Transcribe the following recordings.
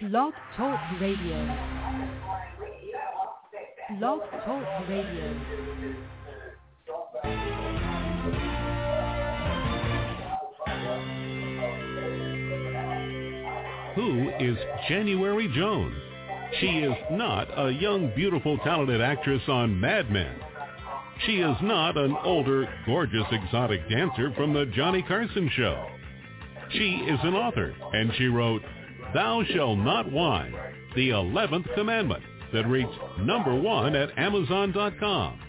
Blog Talk Radio. Blog Talk Radio. Who is January Jones? She is not a young, beautiful, talented actress on Mad Men. She is not an older, gorgeous, exotic dancer from the Johnny Carson show. She is an author, and she wrote Thou Shalt Not Whine, the 11th Commandment that reached number one at Amazon.com.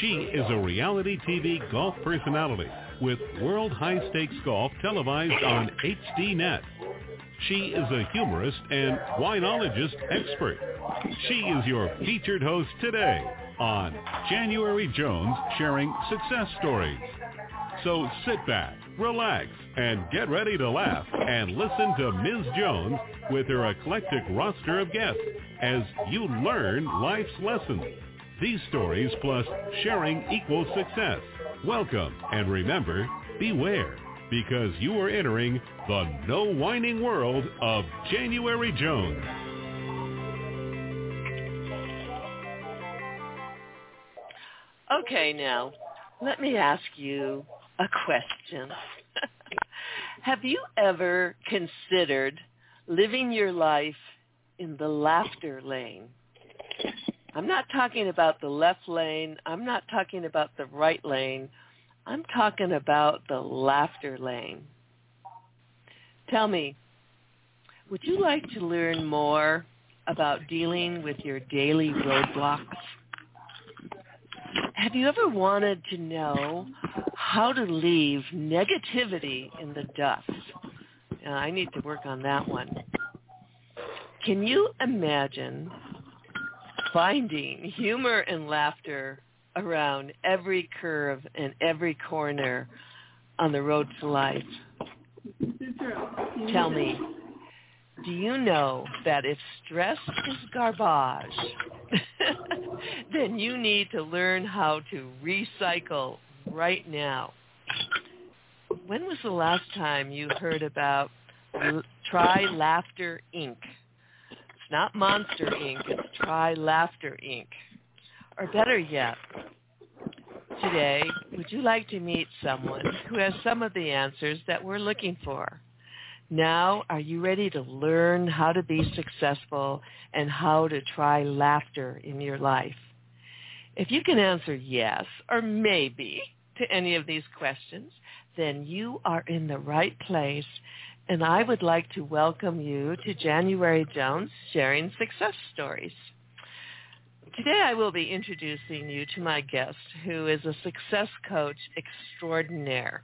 She is a reality TV golf personality with World High Stakes Golf televised on HDNet. She is a humorist and whinologist expert. She is your featured host today on January Jones sharing success stories. So sit back, relax, and get ready to laugh and listen to Ms. Jones with her eclectic roster of guests as you learn life's lessons. These stories plus sharing equals success. Welcome and remember, beware because you are entering the no whining world of January Jones. Okay, now, let me ask you a question. Have you ever considered living your life in the laughter lane? I'm not talking about the left lane. I'm not talking about the right lane. I'm talking about the laughter lane. Tell me, would you like to learn more about dealing with your daily roadblocks? Have you ever wanted to know how to leave negativity in the dust? Uh, I need to work on that one. Can you imagine finding humor and laughter around every curve and every corner on the road to life? Tell me, do you know that if stress is garbage, then you need to learn how to recycle right now. When was the last time you heard about Try Laughter Inc.? It's not Monster Inc., it's Try Laughter Inc. Or better yet, today, would you like to meet someone who has some of the answers that we're looking for? Now, are you ready to learn how to be successful and how to try laughter in your life? If you can answer yes or maybe to any of these questions, then you are in the right place. And I would like to welcome you to January Jones Sharing Success Stories. Today I will be introducing you to my guest who is a success coach extraordinaire.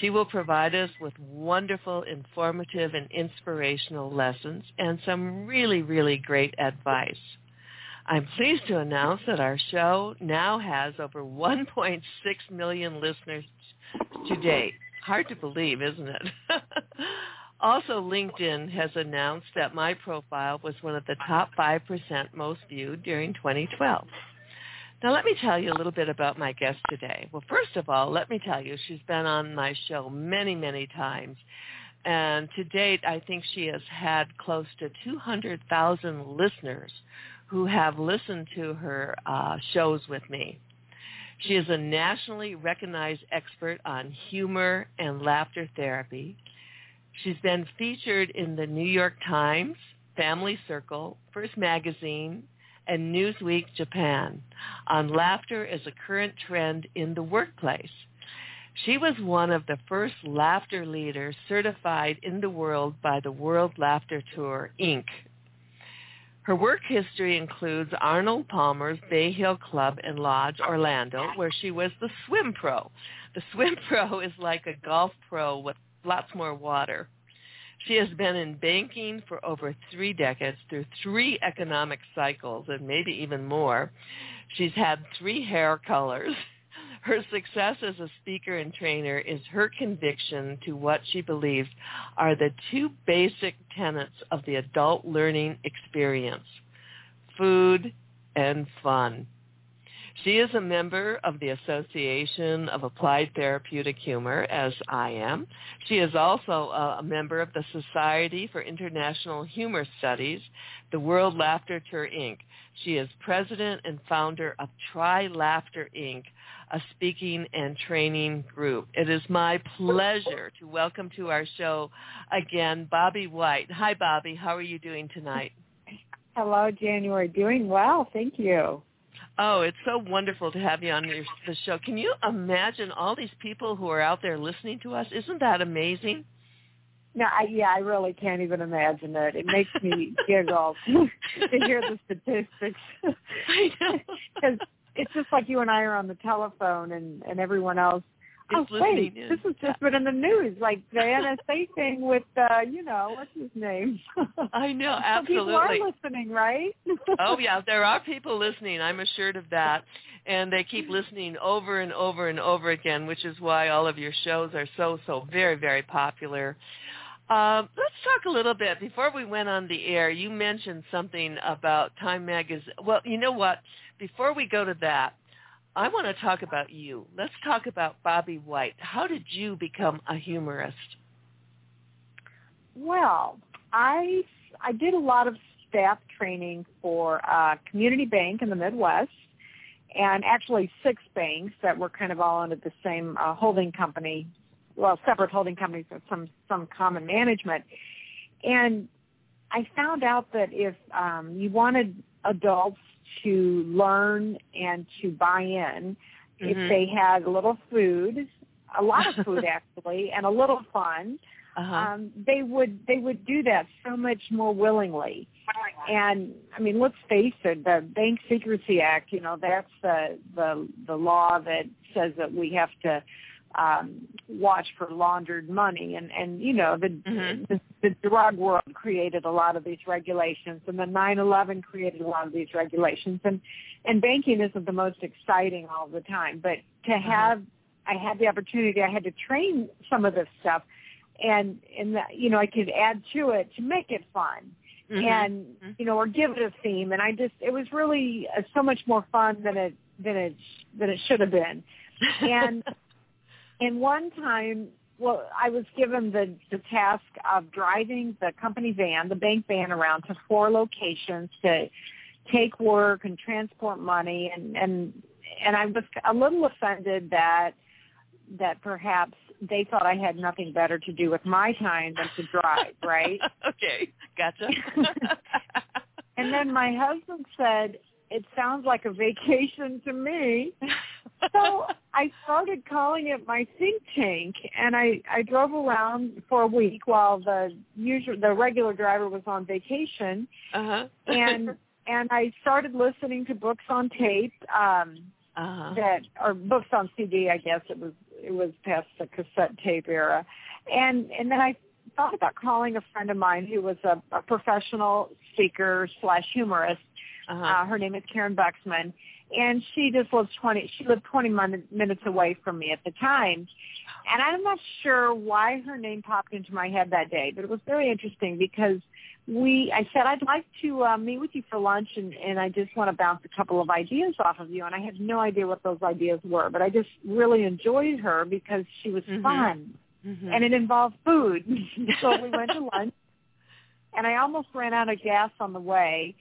She will provide us with wonderful, informative, and inspirational lessons and some really, really great advice. I'm pleased to announce that our show now has over 1.6 million listeners to date. Hard to believe, isn't it? also, LinkedIn has announced that my profile was one of the top 5% most viewed during 2012. Now, let me tell you a little bit about my guest today. Well, first of all, let me tell you, she's been on my show many, many times. And to date, I think she has had close to 200,000 listeners who have listened to her uh, shows with me. She is a nationally recognized expert on humor and laughter therapy. She's been featured in the New York Times, Family Circle, First Magazine, and Newsweek Japan on laughter as a current trend in the workplace. She was one of the first laughter leaders certified in the world by the World Laughter Tour, Inc., her work history includes Arnold Palmer's Bay Hill Club and Lodge, Orlando, where she was the swim pro. The swim pro is like a golf pro with lots more water. She has been in banking for over three decades through three economic cycles and maybe even more. She's had three hair colors her success as a speaker and trainer is her conviction to what she believes are the two basic tenets of the adult learning experience, food and fun. She is a member of the Association of Applied Therapeutic Humor, as I am. She is also a member of the Society for International Humor Studies, the World Laughter Tour, Inc. She is president and founder of Try Laughter, Inc., a speaking and training group. It is my pleasure to welcome to our show again Bobbe White. Hi, Bobbe. How are you doing tonight? Hello, January. Doing well. Thank you. Oh, it's so wonderful to have you on your, the show. Can you imagine all these people who are out there listening to us? Isn't that amazing? No, I, yeah, I really can't even imagine it. It makes me giggle to hear the statistics. Because it's just like you and I are on the telephone, and and everyone else. Oh, wait, in. this has just been in the news, like the NSA thing with, uh, you know, what's his name? I know, absolutely. So people are listening, right? oh yeah, there are people listening. I'm assured of that, and they keep listening over and over and over again, which is why all of your shows are so so very very popular. Um, let's talk a little bit before we went on the air. You mentioned something about Time Magazine. Well, you know what? Before we go to that, I want to talk about you. Let's talk about Bobbe White. How did you become a humorist? Well, I I did a lot of staff training for a community bank in the Midwest, and actually six banks that were kind of all under the same uh, holding company well, separate holding companies with some some common management. And I found out that if um, you wanted adults to learn and to buy in, mm-hmm. if they had a little food, a lot of food actually, and a little fun, uh-huh. um, they would they would do that so much more willingly. And I mean, let's face it, the Bank Secrecy Act, you know, that's the the the law that says that we have to um, watch for laundered money, and and you know the, mm-hmm. the the drug world created a lot of these regulations, and the 9/11 created a lot of these regulations, and and banking isn't the most exciting all the time, but to uh-huh. have I had the opportunity, I had to train some of this stuff, and and the, you know I could add to it to make it fun. Mm-hmm. and mm-hmm. you know or give it a theme and i just it was really uh, so much more fun than it than it than it should have been and and one time, well, I was given the, the task of driving the company van, the bank van around to four locations to take work and transport money and, and, and I was a little offended that, that perhaps they thought I had nothing better to do with my time than to drive, right? okay, gotcha. and then my husband said, it sounds like a vacation to me. so I started calling it my think tank, and I I drove around for a week while the usual the regular driver was on vacation, uh-huh. and and I started listening to books on tape um, uh-huh. that or books on CD. I guess it was it was past the cassette tape era, and and then I thought about calling a friend of mine who was a, a professional speaker slash humorist uh-huh. Uh, her name is Karyn Buxman, and she just lived 20. She lived 20 minutes away from me at the time, and I'm not sure why her name popped into my head that day, but it was very interesting because we. I said I'd like to uh, meet with you for lunch, and and I just want to bounce a couple of ideas off of you, and I had no idea what those ideas were, but I just really enjoyed her because she was mm-hmm. fun. Mm-hmm. And it involved food. so we went to lunch and I almost ran out of gas on the way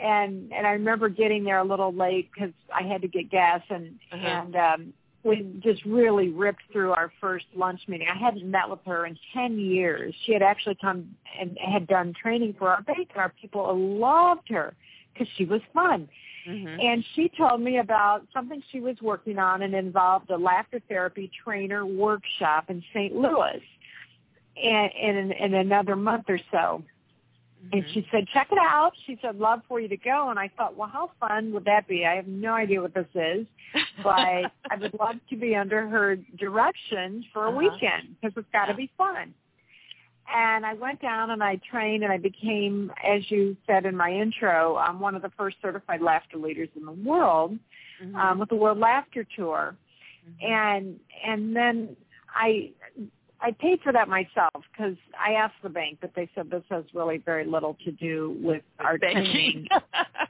and and I remember getting there a little late because I had to get gas and uh-huh. and um, we just really ripped through our first lunch meeting. I hadn't met with her in ten years. She had actually come and had done training for our bank, and our people loved her because she was fun. Mm-hmm. And she told me about something she was working on and involved a laughter therapy trainer workshop in St. Louis in, in, in another month or so. And mm-hmm. she said, check it out. She said, love for you to go. And I thought, well, how fun would that be? I have no idea what this is, but I would love to be under her direction for a uh-huh. weekend because it's got to be fun. And I went down and I trained and I became, as you said in my intro, um, one of the first certified laughter leaders in the world mm-hmm. um, with the World Laughter Tour. Mm-hmm. And and then I I paid for that myself because I asked the bank, but they said this has really very little to do with our banking.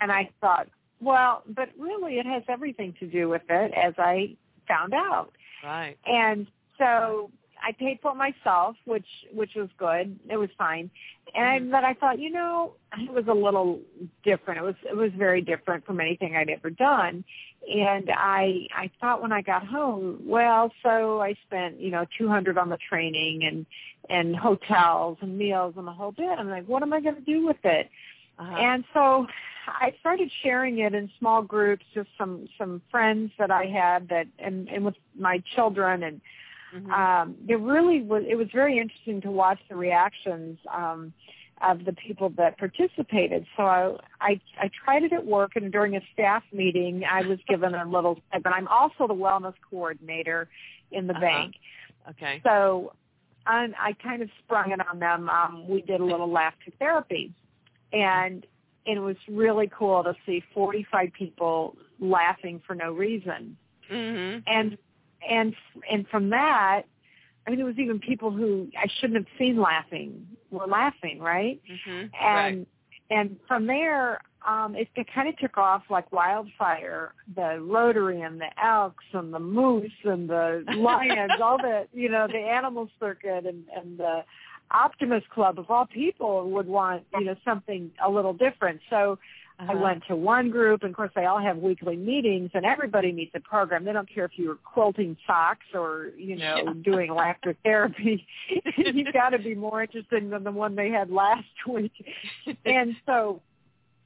and I thought, well, but really it has everything to do with it, as I found out. Right. And so I paid for it myself, which which was good. It was fine. And mm-hmm. but I thought, you know, it was a little different. It was it was very different from anything I'd ever done. And I I thought when I got home, well, so I spent, you know, 200 on the training and and hotels and meals and the whole bit. I'm like, what am I going to do with it? Uh-huh. And so I started sharing it in small groups, just some some friends that I had that and and with my children and mm-hmm. um it really was it was very interesting to watch the reactions um of the people that participated. So I, I I tried it at work and during a staff meeting I was given a little but I'm also the wellness coordinator in the uh-huh. bank. Okay. So I, I kind of sprung it on them. Um, we did a little laughter therapy and it was really cool to see 45 people laughing for no reason. Mm-hmm. And and and from that, I mean, there was even people who I shouldn't have seen laughing were laughing, right? Mm-hmm. And right. and from there, um, it, it kind of took off like wildfire. The rotary and the elks and the moose and the lions, all the you know the animal circuit and and the Optimist Club of all people would want, you know, something a little different. So uh-huh. I went to one group, and of course they all have weekly meetings, and everybody meets a program. They don't care if you're quilting socks or, you know, yeah. doing laughter therapy. You've got to be more interested than the one they had last week. and so,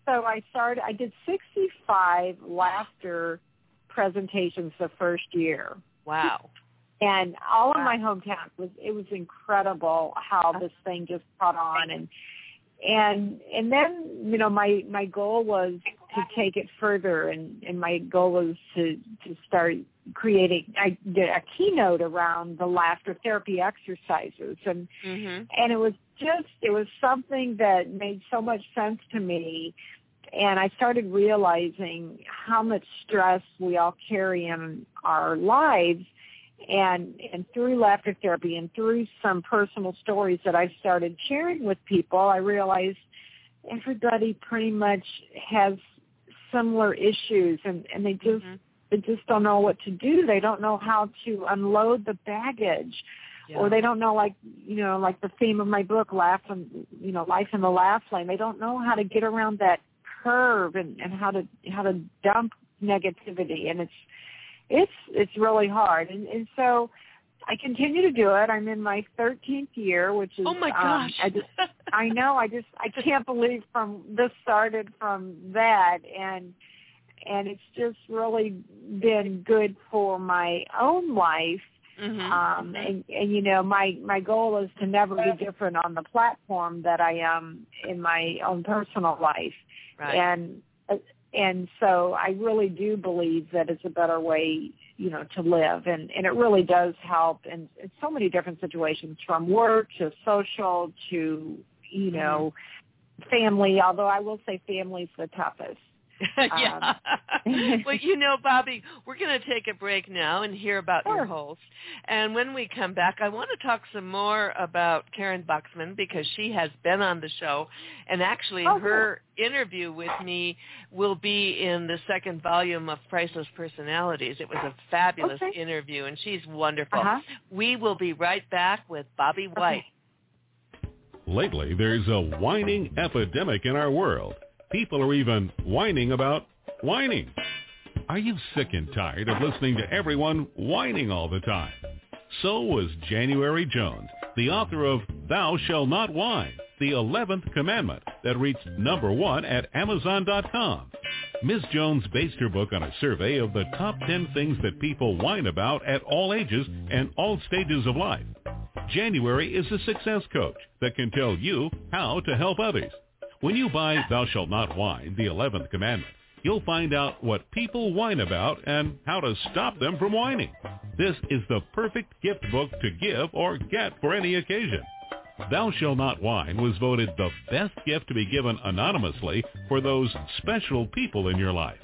so I started. I did 65 laughter presentations the first year. Wow and all of my hometown was it was incredible how this thing just caught on and and and then you know my my goal was to take it further and and my goal was to to start creating i did a keynote around the laughter therapy exercises and mm-hmm. and it was just it was something that made so much sense to me and I started realizing how much stress we all carry in our lives and and through laughter therapy and through some personal stories that I started sharing with people, I realized everybody pretty much has similar issues and and they just mm-hmm. they just don't know what to do. They don't know how to unload the baggage. Yeah. Or they don't know, like you know, like the theme of my book, "Laugh and you know, Life in the Laugh Lane." They don't know how to get around that curve and and how to how to dump negativity, and it's it's it's really hard and and so I continue to do it. I'm in my 13th year, which is oh my gosh. Um, I just I know I just I can't believe from this started from that and and it's just really been good for my own life. Mm-hmm. Um and and you know my my goal is to never be different on the platform that I am in my own personal life. Right. And and so I really do believe that it's a better way, you know, to live, and and it really does help in, in so many different situations, from work to social to you mm-hmm. know, family. Although I will say family's the toughest. yeah. Um, well, you know, Bobbe, we're going to take a break now and hear about sure. your host. And when we come back, I want to talk some more about Karyn Buxman because she has been on the show. And actually, oh, her cool. interview with me will be in the second volume of Priceless Personalities. It was a fabulous okay. interview, and she's wonderful. Uh-huh. We will be right back with Bobbe White. Okay. Lately, there's a whining epidemic in our world. People are even whining about whining. Are you sick and tired of listening to everyone whining all the time? So was January Jones, the author of Thou Shall Not Whine, the 11th commandment that reached number one at Amazon.com. Ms. Jones based her book on a survey of the top 10 things that people whine about at all ages and all stages of life. January is a success coach that can tell you how to help others. When you buy Thou Shalt Not Whine, the 11th commandment, you'll find out what people whine about and how to stop them from whining. This is the perfect gift book to give or get for any occasion. Thou Shalt Not Whine was voted the best gift to be given anonymously for those special people in your life.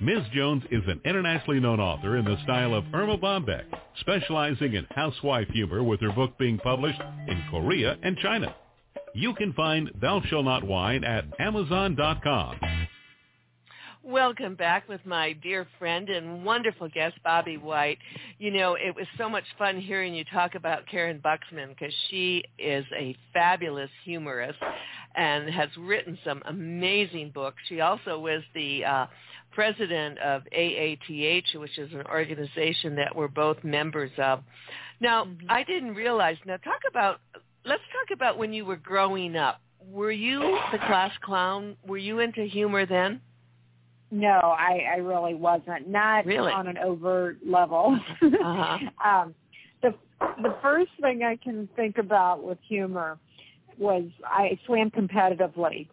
Ms. Jones is an internationally known author in the style of Erma Bombeck, specializing in housewife humor with her book being published in Korea and China. You can find Thou Shall Not Whine at Amazon.com. Welcome back with my dear friend and wonderful guest, Bobbe White. You know, it was so much fun hearing you talk about Karyn Buxman because she is a fabulous humorist and has written some amazing books. She also was the uh, president of AATH, which is an organization that we're both members of. Now, mm-hmm. I didn't realize. Now, talk about. Let's talk about when you were growing up. Were you the class clown? Were you into humor then? No, I, I really wasn't. Not really? on an overt level. uh-huh. um, the the first thing I can think about with humor was I swam competitively,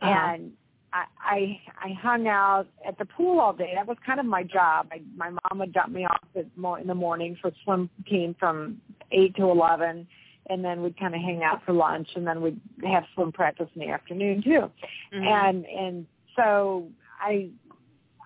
uh-huh. and I, I I hung out at the pool all day. That was kind of my job. I, my mom would dump me off at, in the morning for swim team from eight to eleven, and then we'd kind of hang out for lunch, and then we'd have swim practice in the afternoon too. Mm-hmm. And and so I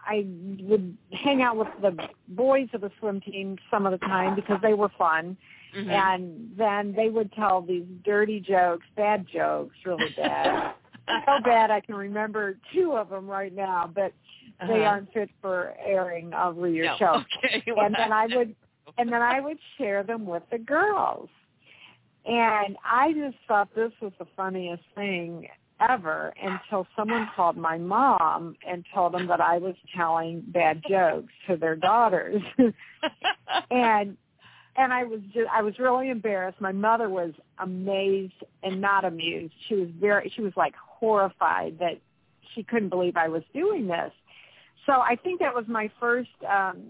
I would hang out with the boys of the swim team some of the time because they were fun. Mm-hmm. And then they would tell these dirty jokes, bad jokes, really bad. so bad I can remember two of them right now, but uh-huh. they aren't fit for airing over your no. show. Okay. and then I would and then I would share them with the girls. And I just thought this was the funniest thing ever until someone called my mom and told them that I was telling bad jokes to their daughters. and and I was just I was really embarrassed. My mother was amazed and not amused. She was very she was like horrified that she couldn't believe I was doing this. So I think that was my first um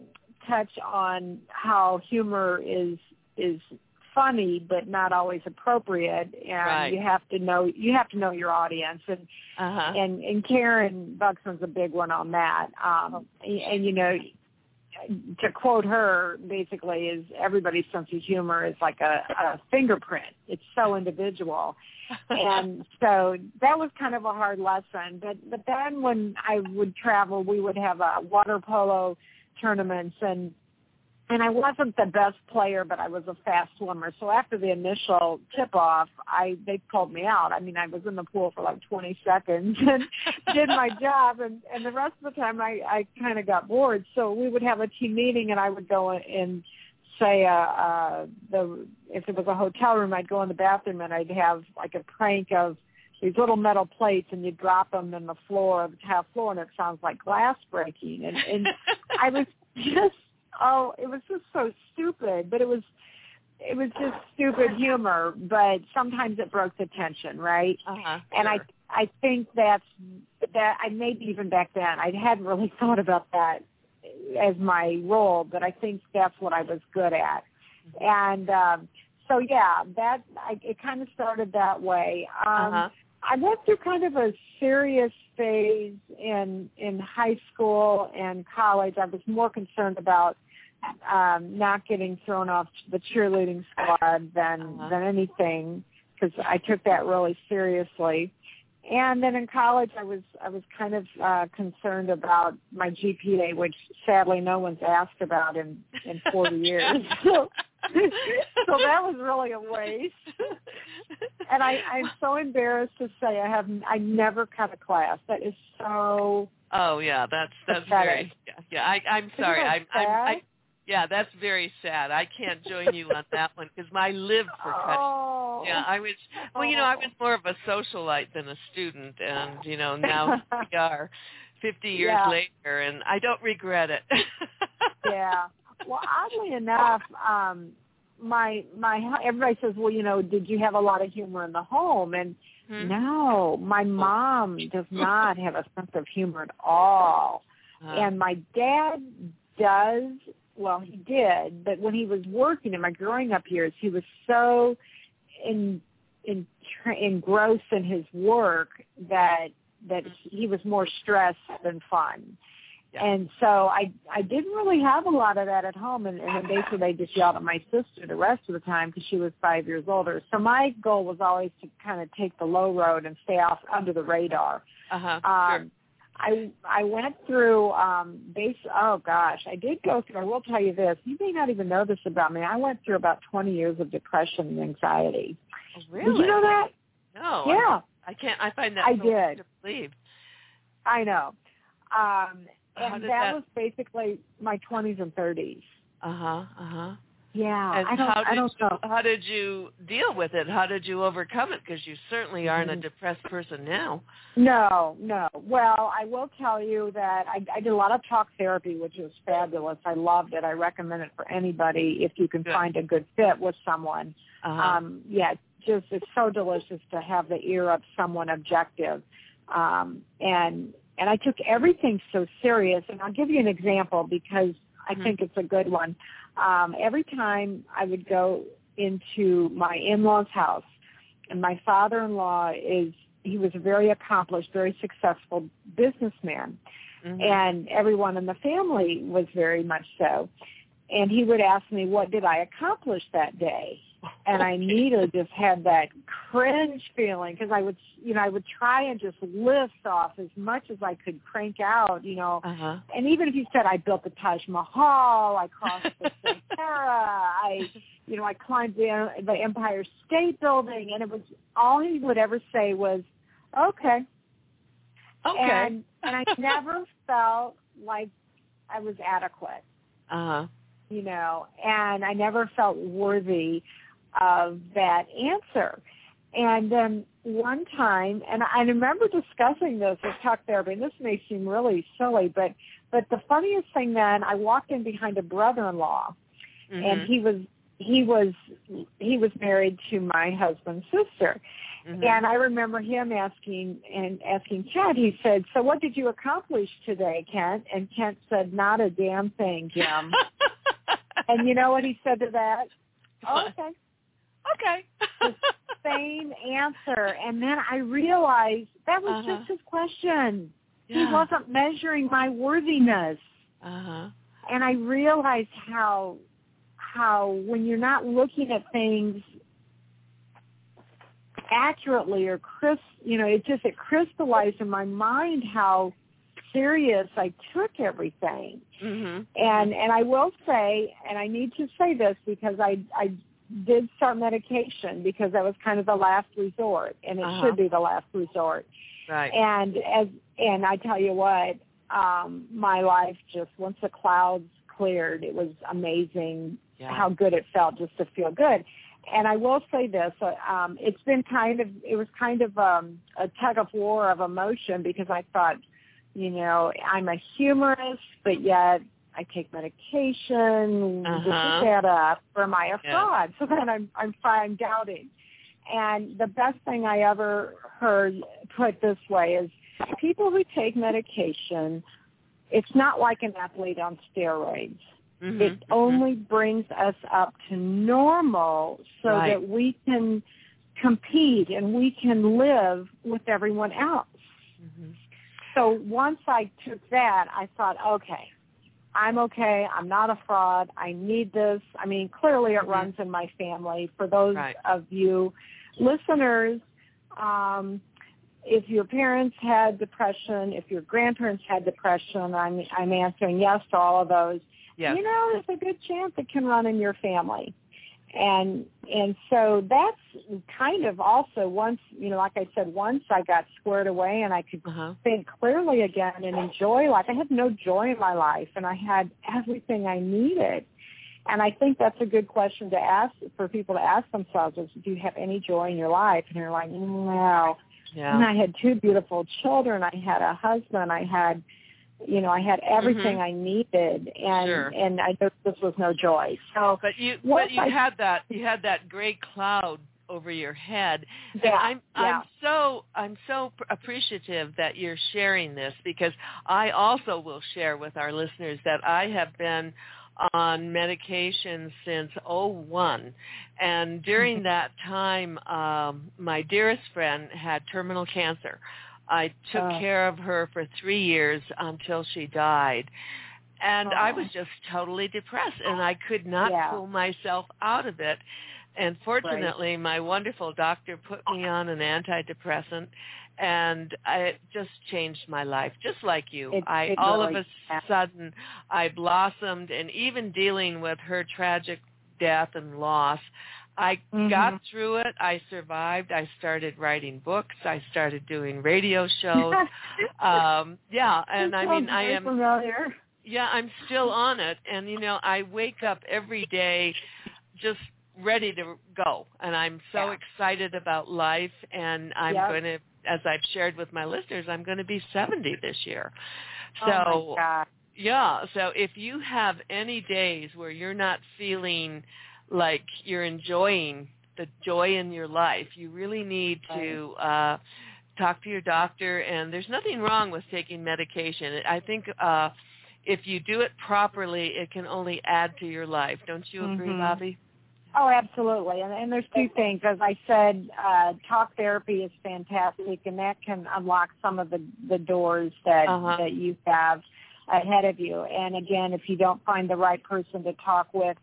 touch on how humor is is funny but not always appropriate and right. you have to know you have to know your audience and uh-huh. and and Karyn Buxman's a big one on that um and, and you know to quote her basically is everybody's sense of humor is like a, a fingerprint it's so individual and so that was kind of a hard lesson but but then when I would travel we would have a water polo tournaments and and I wasn't the best player, but I was a fast swimmer. So after the initial tip off, I they pulled me out. I mean, I was in the pool for like 20 seconds and did my job, and and the rest of the time I I kind of got bored. So we would have a team meeting, and I would go and say uh, uh the if it was a hotel room, I'd go in the bathroom and I'd have like a prank of these little metal plates and you drop them in the floor, the tile floor, and it sounds like glass breaking. And, and I was just oh, it was just so stupid, but it was it was just stupid humor, but sometimes it broke the tension, right? Uh-huh, and sure. I I think that's that I maybe even back then I hadn't really thought about that as my role, but I think that's what I was good at. And um so yeah, that I, it kind of started that way. Um uh-huh. I went through kind of a serious phase in in high school and college. I was more concerned about um, not getting thrown off the cheerleading squad than uh-huh. than anything because I took that really seriously. And then in college, I was I was kind of uh, concerned about my GPA, which sadly no one's asked about in in 40 years. so, so that was really a waste. and I, I'm so embarrassed to say I have I never cut a class. That is so. Oh yeah, that's that's pathetic. very yeah. yeah I, I'm sorry. I'm, I'm I? Yeah, that's very sad. I can't join you on that one because I lived for cutting. Oh. Yeah, I was. Well, you know, I was more of a socialite than a student, and you know, now we are 50 years Yeah. later, and I don't regret it. yeah. Well, oddly enough, um, my my everybody says, well, you know, did you have a lot of humor in the home? And Hmm. no, my mom does not have a sense of humor at all. Uh, And my dad does. Well, he did, but when he was working in my growing up years, he was so in in engrossed in his work that that he was more stressed than fun. Yeah. And so I I didn't really have a lot of that at home, and, and basically they just yelled at my sister the rest of the time because she was five years older. So my goal was always to kind of take the low road and stay off under the radar. uh-huh. Um, I I went through um base oh gosh, I did go through I will tell you this. You may not even know this about me. I went through about twenty years of depression and anxiety. Oh, really? Did you know that? No. yeah, I, I can't. I find that I so hard did. to believe. I know. Um, and that, that, was basically my 20s and 30s. Uh huh. Uh huh. Yeah, and I don't. How did, I don't know. How did you deal with it? How did you overcome it? Because you certainly aren't mm-hmm. a depressed person now. No, no. Well, I will tell you that I, I did a lot of talk therapy, which was fabulous. I loved it. I recommend it for anybody if you can good. find a good fit with someone. Uh-huh. Um, yeah, just it's so delicious to have the ear of someone objective. Um, and and I took everything so serious. And I'll give you an example because I mm-hmm. think it's a good one um, every time I would go into my in-laws' house, and my father-in-law is he was a very accomplished, very successful businessman, mm-hmm. and everyone in the family was very much so. And he would ask me, "What did I accomplish that day?" And I immediately just had that cringe feeling because I would, you know, I would try and just lift off as much as I could crank out, you know. Uh-huh. And even if you said I built the Taj Mahal, I crossed the Sahara, I, you know, I climbed the, the Empire State Building, and it was all he would ever say was, "Okay." Okay. And and I never felt like I was adequate. Uh huh. You know, and I never felt worthy of that answer. And then one time, and I remember discussing this with talk therapy, and this may seem really silly, but but the funniest thing then, I walked in behind a brother-in-law, mm-hmm. and he was he was he was married to my husband's sister, mm-hmm. and I remember him asking and asking Kent. He said, "So what did you accomplish today, Kent?" And Kent said, "Not a damn thing, Jim." and you know what he said to that? Oh, okay okay. the same answer. And then I realized that was uh-huh. just his question. Yeah. He wasn't measuring my worthiness. Uh-huh. And I realized how how when you're not looking at things accurately or crisp, you know, it just it crystallized in my mind how serious I took everything. Mm-hmm. And and I will say, and I need to say this because I I did start medication because that was kind of the last resort, and it uh-huh. should be the last resort. Right. And as and I tell you what, um, my life just once the clouds cleared, it was amazing yeah. how good it felt just to feel good. And I will say this: uh, um, it's been kind of it was kind of um, a tug of war of emotion because I thought, you know, I'm a humorist, but yet I take medication. Uh-huh. This add up? Or am I a yeah. fraud? So then I'm I'm I'm doubting. And the best thing I ever heard put this way is people who take medication, it's not like an athlete on steroids. Mm-hmm. It only brings us up to normal so right. that we can compete and we can live with everyone else. Mm-hmm. So once I took that, I thought, okay, I'm okay. I'm not a fraud. I need this. I mean, clearly it mm-hmm. runs in my family. For those right. of you listeners, um, if your parents had depression, if your grandparents had depression, I'm, I'm answering yes to all of those. Yes. You know, there's a good chance it can run in your family and and so that's kind of also once you know like i said once i got squared away and i could uh-huh. think clearly again and enjoy life i had no joy in my life and i had everything i needed. And i think that's a good question to ask for people to ask themselves is do you have any joy in your life? And you're like no. Yeah. and i had two beautiful children. I had a husband. I had you know, I had everything mm-hmm. I needed, and sure. and I just this was no joy. So, but you but you I, had that you had that gray cloud over your head. Yeah, and I'm yeah. I'm so I'm so appreciative that you're sharing this because I also will share with our listeners that I have been on medication since '01, and during that time um my dearest friend had terminal cancer I took oh. care of her for three years until she died. And oh. I was just totally depressed and I could not yeah. pull myself out of it. And fortunately, right. my wonderful doctor put me on an antidepressant and I, it just changed my life, just like you. It, I it all really, of a sudden I blossomed and even dealing with her tragic death and loss, I mm-hmm. got through it. I survived. I started writing books. I started doing radio shows. um, yeah, and I mean, I am familiar. Yeah, I'm still on it, and you know, I wake up every day just ready to go, and I'm so yeah. excited about life, and I'm yep. going to, as I've shared with my listeners, I'm going to be 70 this year. So. Oh my God. Yeah, so if you have any days where you're not feeling like you're enjoying the joy in your life. You really need to uh, talk to your doctor, and there's nothing wrong with taking medication. I think uh, if you do it properly, it can only add to your life. Don't you agree, mm-hmm. Bobbe? Oh, absolutely. And, and there's two things. As I said, uh, talk therapy is fantastic, and that can unlock some of the, the doors that uh-huh. that you have ahead of you. And again, if you don't find the right person to talk with,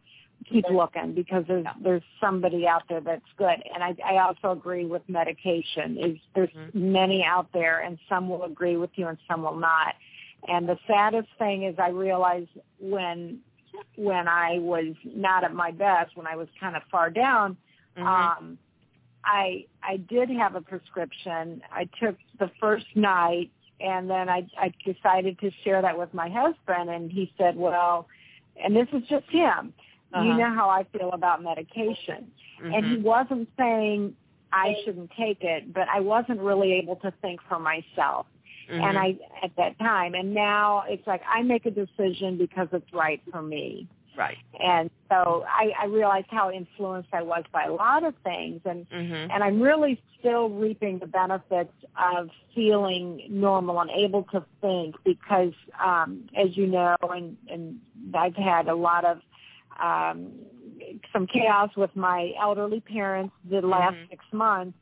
keep looking because there's there's somebody out there that's good. And I, I also agree with medication. Is there's mm-hmm. many out there, and some will agree with you, and some will not. And the saddest thing is, I realized when when I was not at my best, when I was kind of far down, mm-hmm. um, I I did have a prescription. I took the first night, and then I I decided to share that with my husband, and he said, well. And this is just him uh-huh. You know how I feel about medication. Mm-hmm. And he mm-hmm. wasn't saying I shouldn't take it, but I wasn't really able to think for myself. Mm-hmm. And I at that time and now it's like I make a decision because it's right for me. Right. And so I, I realized how influenced I was by a lot of things and mm-hmm. and I'm really still reaping the benefits of feeling normal and able to think because um as you know and, and I've had a lot of um, some chaos with my elderly parents the last mm-hmm. six months,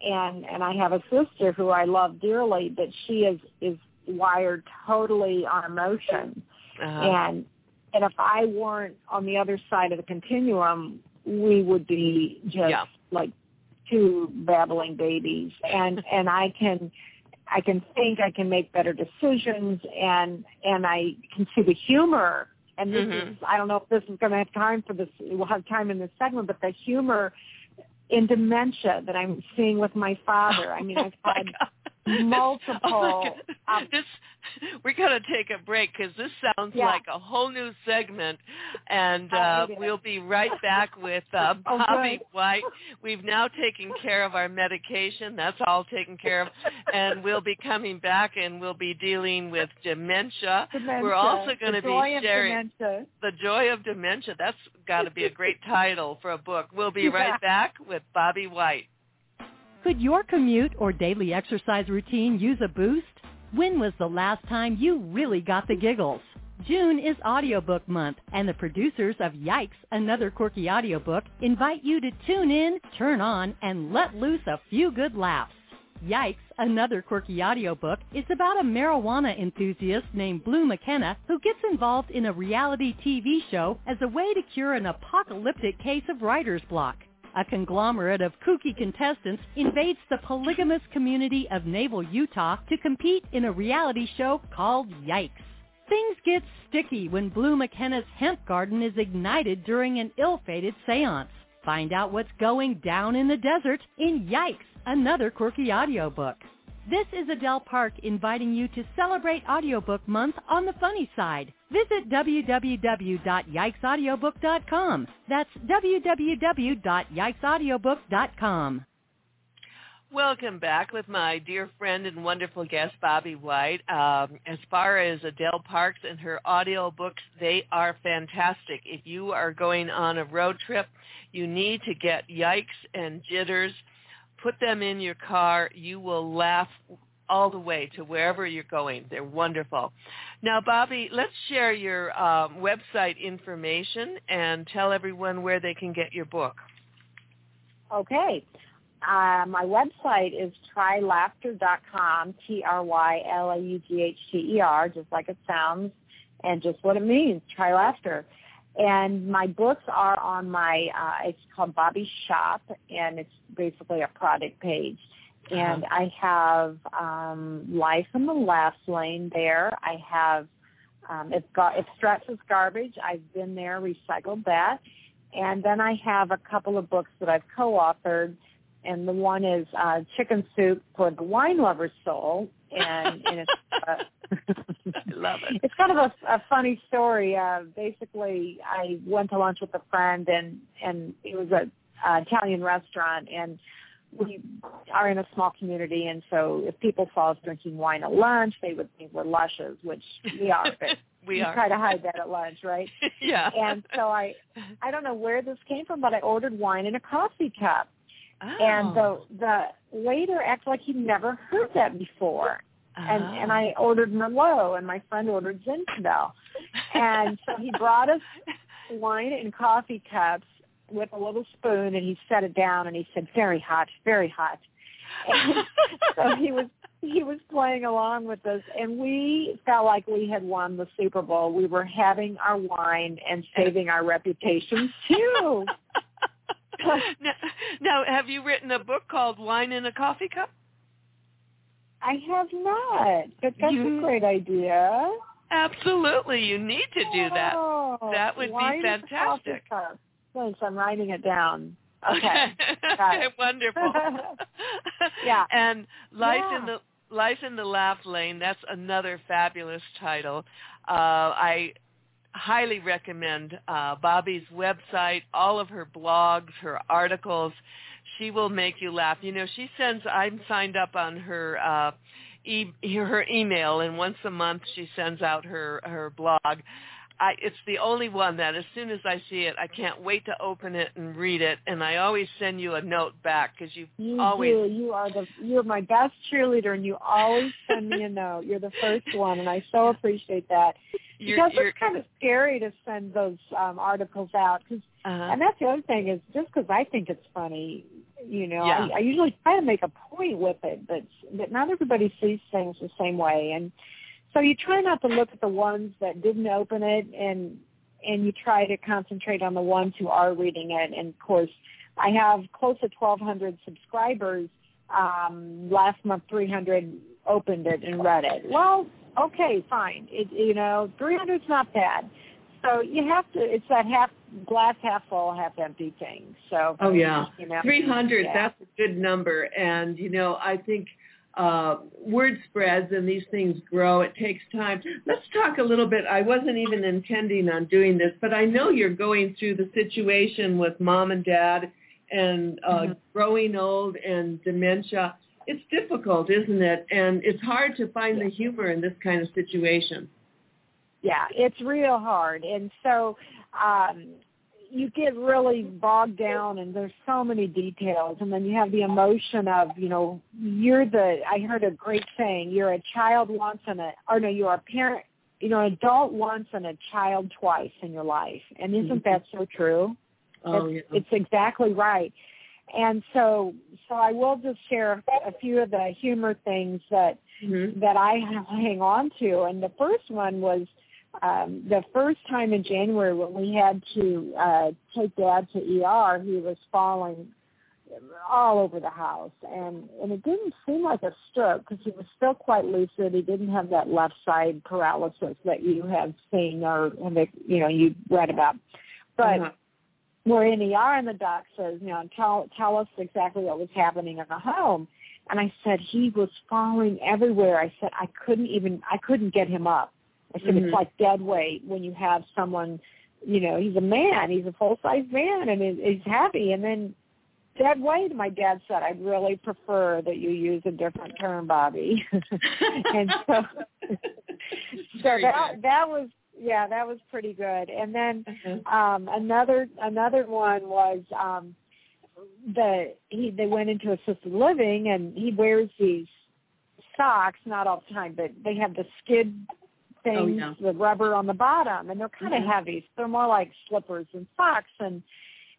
and and I have a sister who I love dearly, but she is is wired totally on emotion, uh-huh. and and if I weren't on the other side of the continuum, we would be just yeah. like two babbling babies, and and I can. I can think, I can make better decisions, and and I can see the humor and this mm-hmm. is I don't know if this is going to have time for this. We'll have time in this segment, but the humor in dementia that I'm seeing with my father. I mean, I've had multiple. Oh this we got to take a break because this sounds yeah. like a whole new segment, and uh, we'll be right back with uh, oh, Bobbe oh, White. We've now taken care of our medication; that's all taken care of, and we'll be coming back and we'll be dealing with dementia. dementia. We're also going to be sharing the joy of dementia. That's got to be a great title for a book. We'll be right back with Bobbe White. Could your commute or daily exercise routine use a boost? When was the last time you really got the giggles? June is audiobook month, and the producers of Yikes, Another Quirky Audiobook, invite you to tune in, turn on, and let loose a few good laughs. Yikes, Another Quirky Audiobook is about a marijuana enthusiast named Blue McKenna who gets involved in a reality TV show as a way to cure an apocalyptic case of writer's block a conglomerate of kooky contestants invades the polygamous community of Naval, Utah to compete in a reality show called Yikes. Things get sticky when Blue McKenna's hemp garden is ignited during an ill-fated seance. Find out what's going down in the desert in Yikes, another quirky audiobook. This is Adele Park inviting you to celebrate Audiobook Month on the funny side. Visit www.yikesaudiobook.com. That's www.yikesaudiobook.com. Welcome back with my dear friend and wonderful guest, Bobbe White. Um, as far as Adele Parks and her audiobooks, they are fantastic. If you are going on a road trip, you need to get Yikes and Jitters put them in your car. You will laugh all the way to wherever you're going. They're wonderful. Now, Bobbe, let's share your um, website information and tell everyone where they can get your book. Okay. Uh, my website is trylaughter.com, T-R-Y-L-A-U-G-H-T-E-R, just like it sounds, and just what it means, try laughter. And my books are on my, uh, it's called Bobbe's Shop, and it's basically a product page. Uh-huh. And. I have um, Life in the Laugh Lane there. I have, um, it's got, if stress is garbage, I've been there, recycled that. and then I have a couple of books that I've co-authored, and the one is uh, Chicken Soup for the Wine Lover's Soul, and, and it's uh, I love it. It's kind of a, a funny story. Uh, basically, I went to lunch with a friend, and and it was a uh, Italian restaurant, and we are in a small community, and so if people saw us drinking wine at lunch, they would think we're lushes, which we are. But we are. try to hide that at lunch, right? yeah. And so I, I don't know where this came from, but I ordered wine in a coffee cup, oh. and the the waiter acted like he'd never heard that before. And Oh. and I oh. ordered Merlot, and my friend ordered Zinfandel, and so he brought us wine in coffee cups with a little spoon, and he set it down, and he said, "Very hot, very hot." And so he was he was playing along with us, and we felt like we had won the Super Bowl. We were having our wine and saving our reputations too. now, now, have you written a book called Wine in a Coffee Cup? I have not, but that's You- a great idea. Absolutely, you need to do that. Oh, That would be wine in a coffee fantastic. Thanks, I'm writing it down. Okay. it. Wonderful. Yeah. And Life in the Life in the Laugh Lane, that's another fabulous title. Uh, I highly recommend uh, Bobbe's website, all of her blogs, her articles. She will make you laugh. You know, she sends, I'm signed up on her uh, e- her email, and once a month she sends out her, her blog. I, it's the only one that as soon as I see it, I can't wait to open it and read it. And I always send you a note back because you You always do. You are the you're my best cheerleader, and you always send me a note. You're the first one, and I so appreciate that. you're, because you're it's kind of scary to send those um, articles out. Cause, uh and that's the other thing is just because I think it's funny, you know, Yeah. I, I usually try to make a point with it, but but not everybody sees things the same way, and so you try not to look at the ones that didn't open it, and and you try to concentrate on the ones who are reading it. And of course, I have close to 1,200 subscribers. Um, last month, 300 opened it and read it. Well, okay, fine. It, you know, 300 is not bad. So you have to. It's that half glass half full, half empty thing. So Oh yeah, you know, 300. yeah. That's a good number, and you know I think uh, word spreads and these things grow. It takes time. Let's talk a little bit. I wasn't even intending on doing this, but I know you're going through the situation with mom and dad and uh, Mhm. growing old and dementia. It's difficult, isn't it? And it's hard to find the humor in this kind of situation. yeah, it's real hard. And so um you get really bogged down and there's so many details and then you have the emotion of, you know, you're the I heard a great saying, you're a child once and a or no, you're a parent you know, an adult once and a child twice in your life. And isn't that so true? Oh it's, yeah. it's exactly right. And so, so I will just share a few of the humor things that Mhm. that I hang on to. And the first one was um, the first time in January when we had to uh, take Dad to ER. He was falling all over the house, and and it didn't seem like a stroke because he was still quite lucid. He didn't have that left side paralysis that you have seen or and that you know you read about, but Uh-huh. we're in ER and the doc says, you know, tell tell us exactly what was happening in the home. And I said he was falling everywhere. I said I couldn't even I couldn't get him up. I said Mhm. it's like dead weight when you have someone, you know, he's a man, he's a full size man, and he's heavy, and then dead weight. My dad said I'd really prefer that you use a different term, Bobbe. and so so that good. that was yeah that was pretty good. And then Uh-huh. um another another one was um the he they went into assisted living and he wears these socks not all the time but they have the skid things yeah. the rubber on the bottom and they're kind of Mhm. heavy so they're more like slippers and socks and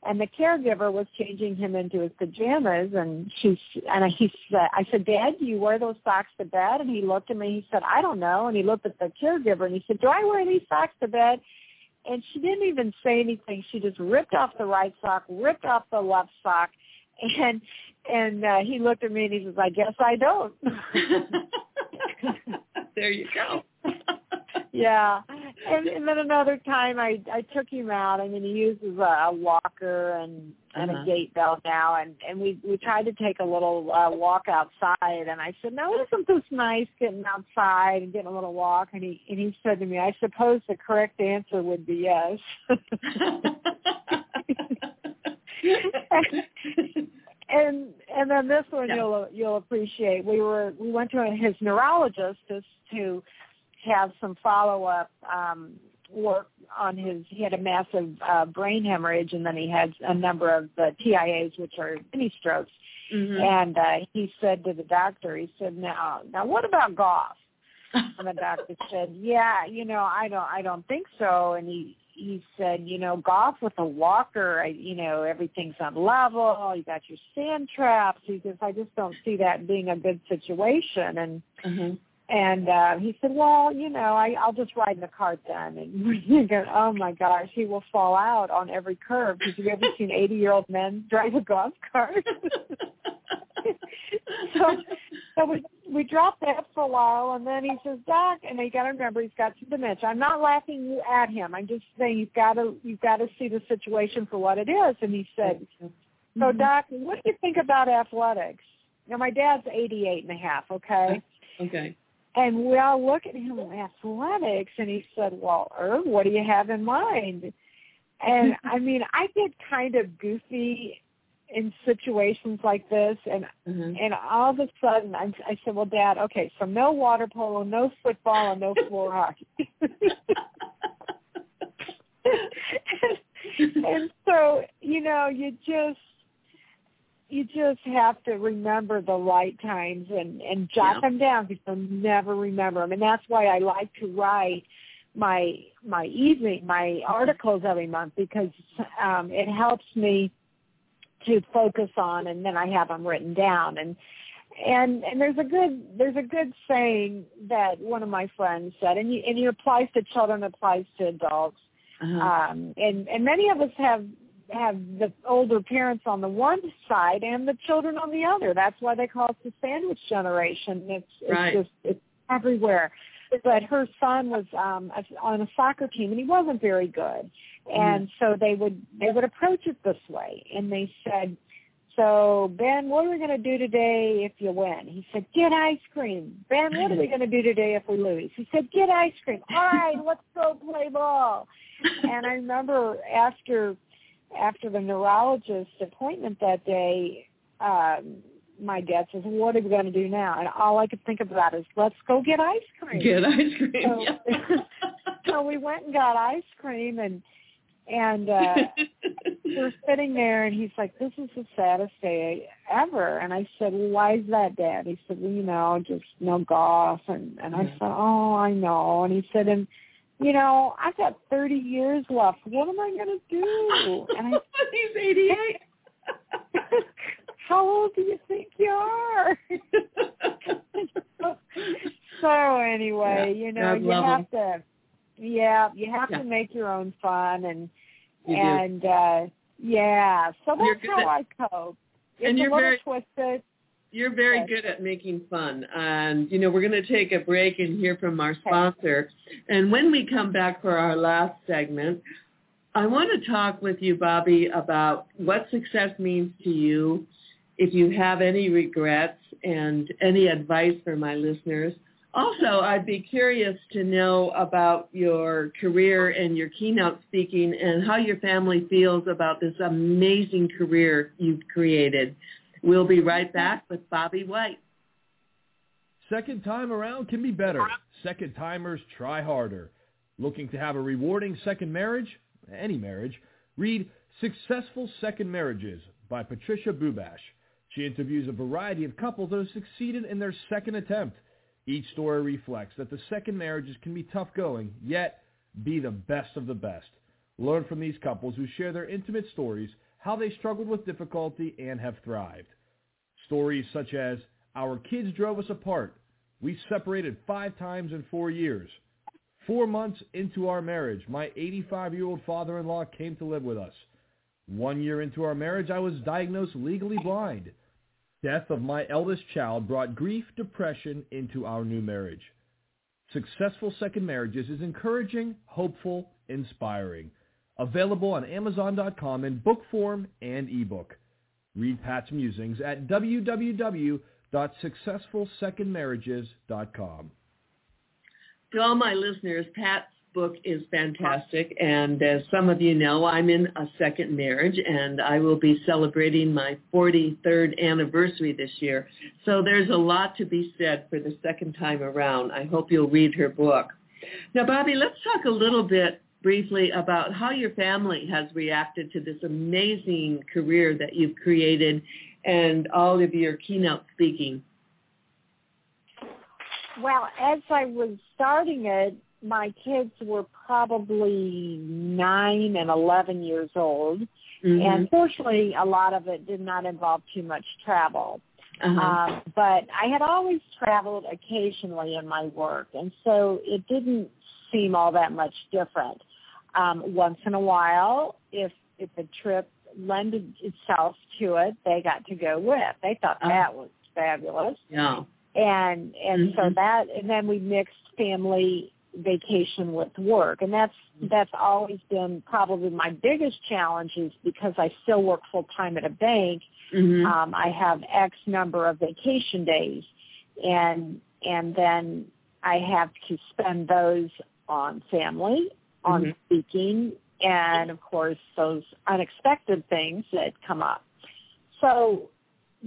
and the caregiver was changing him into his pajamas and she and he said I said Dad do you wear those socks to bed and he looked at me he said I don't know and he looked at the caregiver and he said do I wear these socks to bed and she didn't even say anything. She just ripped off the right sock, ripped off the left sock, and and uh, he looked at me and he says, "I guess I don't." there you go. yeah, and, and then another time I I took him out. I mean, he uses a, a walker and and uh-huh. a gait belt now and and we we tried to take a little uh, walk outside and I said no isn't this nice getting outside and getting a little walk and he and he said to me I suppose the correct answer would be yes and and then this one yeah. you'll you'll appreciate we were we went to his neurologist just to have some follow up um work on his he had a massive uh, brain hemorrhage and then he had a number of uh, TIAs which are mini strokes. Mm-hmm. and uh, he said to the doctor he said now now what about golf? And the doctor said yeah you know I don't I don't think so. And he he said you know golf with a walker I, you know everything's on level you got your sand traps. He says I just don't see that being a good situation. And mm-hmm and uh, he said, well, you know, I, I'll just ride in the cart then. And you go, oh my gosh, he will fall out on every curve. Because you ever seen 80-year-old men drive a golf cart? so, so we we dropped that for a while, and then he says, Doc, and you got to remember he's got some dementia. I'm not laughing you at him. I'm just saying you've got to you've got to see the situation for what it is. And he said, mm-hmm. so Doc, what do you think about athletics? Now my dad's 88 and a half. Okay. Okay. And we all look at him in athletics, and he said, "Well, Irv, what do you have in mind?" And I mean, I get kind of goofy in situations like this, and mm-hmm. and all of a sudden, I, I said, "Well, Dad, okay, so no water polo, no football, and no floor hockey." and, and so, you know, you just you just have to remember the right times and and jot yeah. them down because you'll never remember them and that's why I like to write my my evening my articles every month because um it helps me to focus on and then I have them written down and and and there's a good there's a good saying that one of my friends said and you, and it applies to children applies to adults uh-huh. um and and many of us have have the older parents on the one side and the children on the other. That's why they call it the sandwich generation. It's, it's right. just it's everywhere. But her son was um on a soccer team and he wasn't very good. And mm. so they would they would approach it this way and they said, so Ben, what are we going to do today if you win? He said, get ice cream. Ben, what are we going to do today if we lose? He said, get ice cream. All right, let's go play ball. And I remember after after the neurologist appointment that day, um, my dad says, "What are we going to do now?" And all I could think about is, "Let's go get ice cream." Get ice cream. So, yeah. so we went and got ice cream, and and uh we're sitting there, and he's like, "This is the saddest day ever." And I said, well, "Why is that, Dad?" He said, "Well, you know, just no golf." And and I said, "Oh, I know." And he said, "And." You know, I've got 30 years left. What am I going to do? And I, He's 88. How old do you think you are? so anyway, yeah, you know, you have to, yeah, you have yeah. to make your own fun and you and do. uh yeah. So that's how I cope. It's and you're a little very, twisted you're very good at making fun. And, you know, we're going to take a break and hear from our sponsor. And when we come back for our last segment, I want to talk with you, Bobbe, about what success means to you, if you have any regrets and any advice for my listeners. Also, I'd be curious to know about your career and your keynote speaking and how your family feels about this amazing career you've created. We'll be right back with Bobbe White. Second time around can be better. Second timers try harder. Looking to have a rewarding second marriage? Any marriage? Read Successful Second Marriages by Patricia Bubash. She interviews a variety of couples that have succeeded in their second attempt. Each story reflects that the second marriages can be tough going, yet be the best of the best. Learn from these couples who share their intimate stories, how they struggled with difficulty and have thrived. Stories such as, our kids drove us apart. We separated five times in four years. Four months into our marriage, my 85-year-old father-in-law came to live with us. One year into our marriage, I was diagnosed legally blind. Death of my eldest child brought grief, depression into our new marriage. Successful Second Marriages is encouraging, hopeful, inspiring. Available on Amazon.com in book form and ebook. Read Pat's musings at www.successfulsecondmarriages.com. To all my listeners, Pat's book is fantastic, and as some of you know, I'm in a second marriage, and I will be celebrating my 43rd anniversary this year. So there's a lot to be said for the second time around. I hope you'll read her book. Now, Bobbe, let's talk a little bit briefly about how your family has reacted to this amazing career that you've created and all of your keynote speaking. Well, as I was starting it, my kids were probably nine and 11 years old. Mm-hmm. And fortunately, a lot of it did not involve too much travel. Uh-huh. Um, but I had always traveled occasionally in my work, and so it didn't seem all that much different um, once in a while, if if a trip lended itself to it, they got to go with. They thought uh, that was fabulous. Yeah. And and mm-hmm. so that and then we mixed family vacation with work and that's that's always been probably my biggest challenge is because I still work full time at a bank mm-hmm. um I have X number of vacation days and and then I have to spend those on family on mm-hmm. speaking and of course those unexpected things that come up. So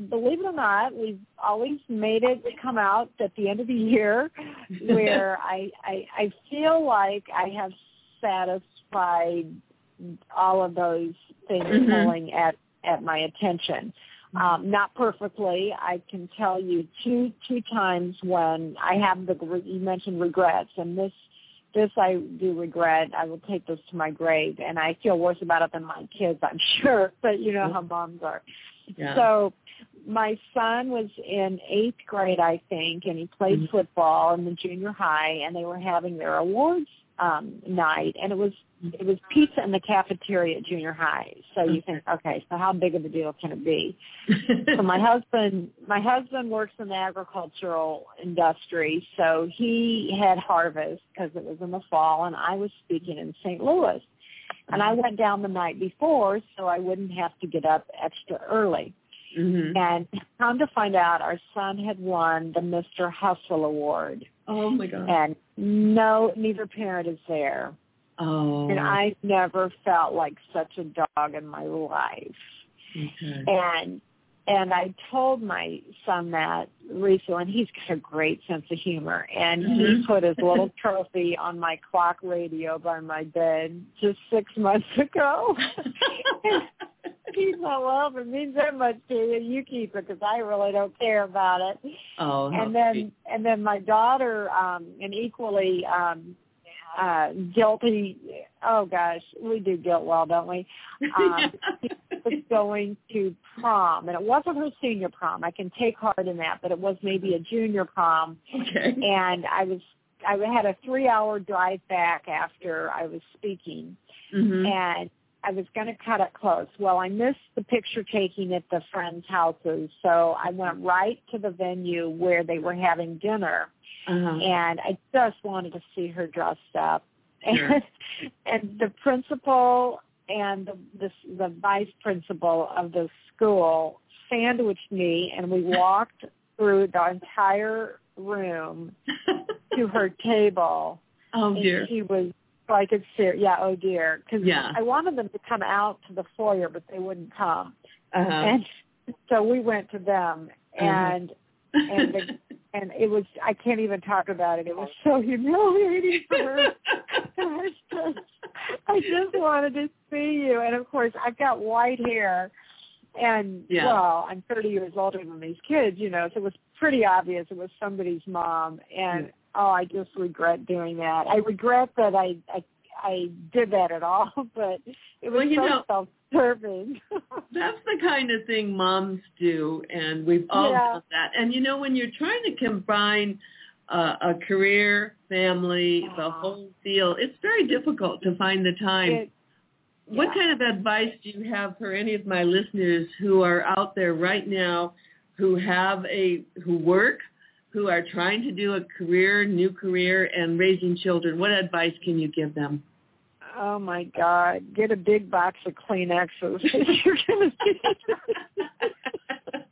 believe it or not, we've always made it come out at the end of the year where I, I I feel like I have satisfied all of those things mm-hmm. pulling at at my attention. Um, not perfectly. I can tell you two two times when I have the you mentioned regrets, and this this I do regret. I will take this to my grave, and I feel worse about it than my kids, I'm sure. But you know how moms are. Yeah. So my son was in eighth grade, I think, and he played mm-hmm. football in the junior high, and they were having their awards um, night, and it was it was pizza in the cafeteria at junior high. So you think, okay, so how big of a deal can it be? so my husband, my husband works in the agricultural industry, so he had harvest because it was in the fall, and I was speaking in St. Louis, and I went down the night before so I wouldn't have to get up extra early. Mm-hmm. And come to find out, our son had won the Mr. Hustle Award. Oh my God! And no, neither parent is there. Oh. And I never felt like such a dog in my life. Okay. And and I told my son that recently, and he's got a great sense of humor. And mm-hmm. he put his little trophy on my clock radio by my bed just six months ago. like, well, if it means that much to you, you keep it because I really don't care about it. Oh, and then sweet. and then my daughter, um, an equally um, uh, guilty. Oh gosh, we do guilt well, don't we? Um, was going to prom, and it wasn't her senior prom. I can take heart in that, but it was maybe a junior prom. Okay. And I was I had a three hour drive back after I was speaking, mm-hmm. and I was going to cut it close. Well, I missed the picture taking at the friends' houses, so I went right to the venue where they were having dinner, uh-huh. and I just wanted to see her dressed up. Sure. And, and the principal and the, the the vice principal of the school sandwiched me, and we walked through the entire room to her table. Oh dear! And she was so I could. Yeah, oh dear, because yeah. I wanted them to come out to the foyer, but they wouldn't come. Uh-huh. And so we went to them, and uh-huh. and the, and it was I can't even talk about it. It was so humiliating for her. I just I just wanted to see you, and of course I've got white hair, and yeah. well I'm 30 years older than these kids, you know, so it was pretty obvious it was somebody's mom, and oh, I just regret doing that. I regret that I I, I did that at all, but it was well, you so know, self-serving. that's the kind of thing moms do, and we've all yeah. done that. And you know, when you're trying to combine uh, a career, family, the uh-huh. whole deal, it's very difficult to find the time. It, what kind of advice do you have for any of my listeners who are out there right now who have a who work who are trying to do a career, new career, and raising children? What advice can you give them? Oh my God! Get a big box of Kleenexes. You're gonna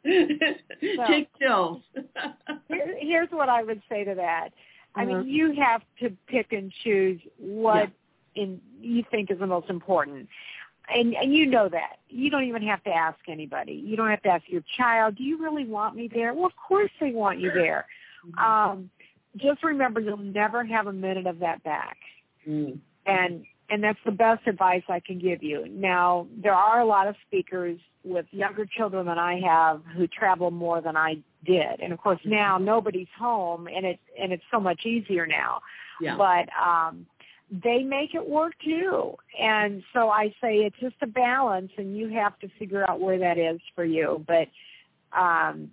so, Take pills. here, here's what I would say to that. I uh-huh. mean, you have to pick and choose what yeah. in you think is the most important. And, and you know that. You don't even have to ask anybody. You don't have to ask your child, do you really want me there? Well, of course they want you there. Mm-hmm. Um, just remember you'll never have a minute of that back. Mm. And and that's the best advice I can give you. Now, there are a lot of speakers with younger children than I have who travel more than I did. And of course now nobody's home and it and it's so much easier now. Yeah. But um they make it work too. And so I say it's just a balance and you have to figure out where that is for you. But um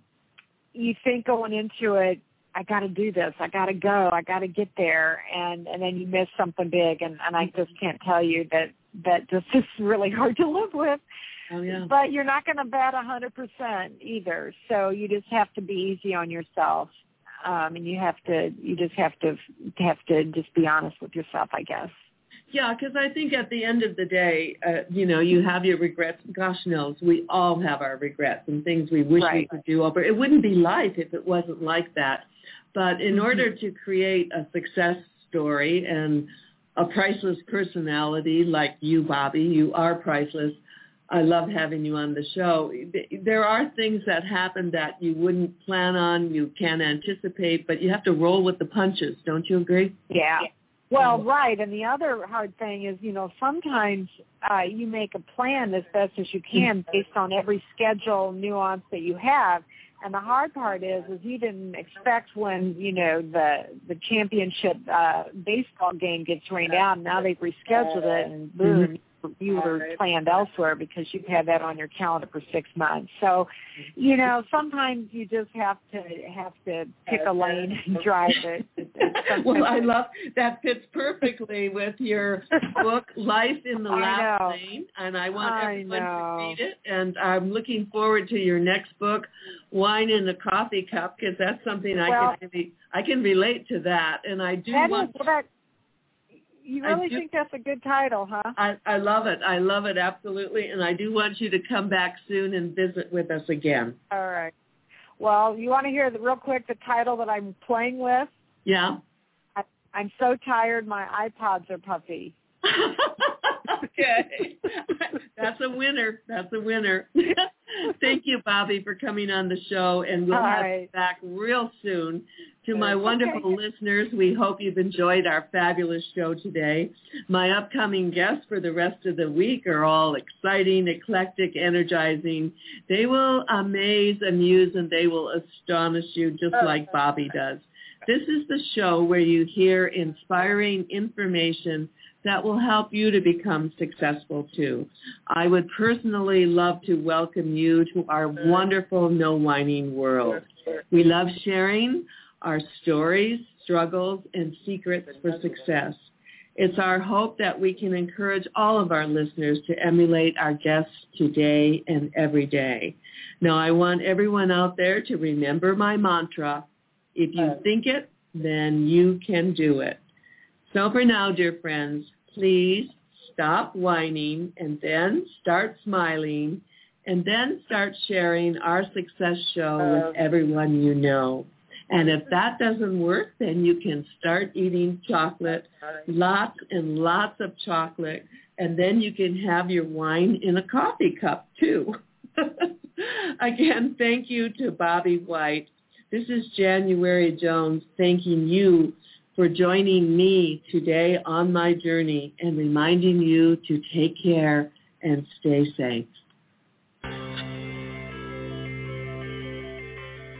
you think going into it I got to do this. I got to go. I got to get there, and and then you miss something big, and and I just can't tell you that that just is really hard to live with. Oh yeah. But you're not going to bet a hundred percent either, so you just have to be easy on yourself, um, and you have to you just have to have to just be honest with yourself, I guess. Yeah, because I think at the end of the day, uh, you know, you have your regrets. Gosh knows, we all have our regrets and things we wish right. we could do over. It wouldn't be life if it wasn't like that. But in mm-hmm. order to create a success story and a priceless personality like you, Bobbe, you are priceless. I love having you on the show. There are things that happen that you wouldn't plan on, you can't anticipate, but you have to roll with the punches. Don't you agree? Yeah. Well, right. And the other hard thing is, you know, sometimes uh, you make a plan as best as you can based on every schedule nuance that you have. And the hard part is, is you didn't expect when you know the the championship uh, baseball game gets rained out. Now they've rescheduled it, and boom, mm-hmm you were planned elsewhere because you've had that on your calendar for six months. So, mm-hmm. you know, sometimes you just have to have to pick a lane and drive it. well, I love that fits perfectly with your book, Life in the Laugh Lane, and I want I everyone know. to read it. And I'm looking forward to your next book, Wine in a Coffee Cup, because that's something I can really, I can relate to that, and I do want. Is, that, you really do, think that's a good title, huh? I, I love it. I love it absolutely, and I do want you to come back soon and visit with us again. All right. Well, you want to hear the, real quick the title that I'm playing with? Yeah. I, I'm so tired. My iPods are puffy. okay. That's a winner. That's a winner. Thank you, Bobbe, for coming on the show, and we'll All have right. you back real soon. To my wonderful okay. listeners, we hope you've enjoyed our fabulous show today. My upcoming guests for the rest of the week are all exciting, eclectic, energizing. They will amaze, amuse, and they will astonish you just oh. like Bobbe does. This is the show where you hear inspiring information that will help you to become successful too. I would personally love to welcome you to our wonderful No Whining world. We love sharing our stories, struggles, and secrets for success. It's our hope that we can encourage all of our listeners to emulate our guests today and every day. Now, I want everyone out there to remember my mantra. If you think it, then you can do it. So for now, dear friends, please stop whining and then start smiling and then start sharing our success show with oh. everyone you know. And if that doesn't work, then you can start eating chocolate, lots and lots of chocolate, and then you can have your wine in a coffee cup too. Again, thank you to Bobbe White. This is January Jones thanking you for joining me today on my journey and reminding you to take care and stay safe.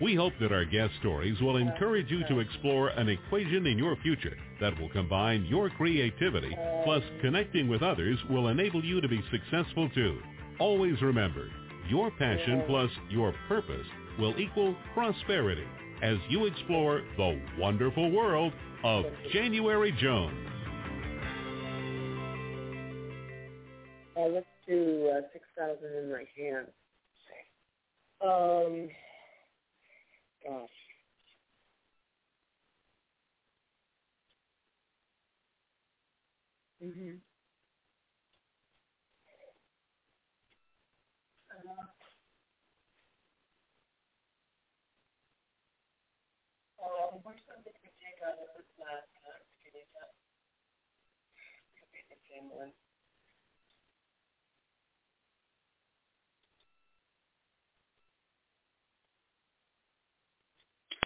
We hope that our guest stories will encourage you to explore an equation in your future that will combine your creativity plus connecting with others will enable you to be successful too. Always remember, Your passion plus your purpose will equal prosperity as you explore the wonderful world of January Jones. Uh, let's do uh, 6,000 in my hand. Um, gosh. Mhm. Uh, which one did we take out tell? Could be the same one.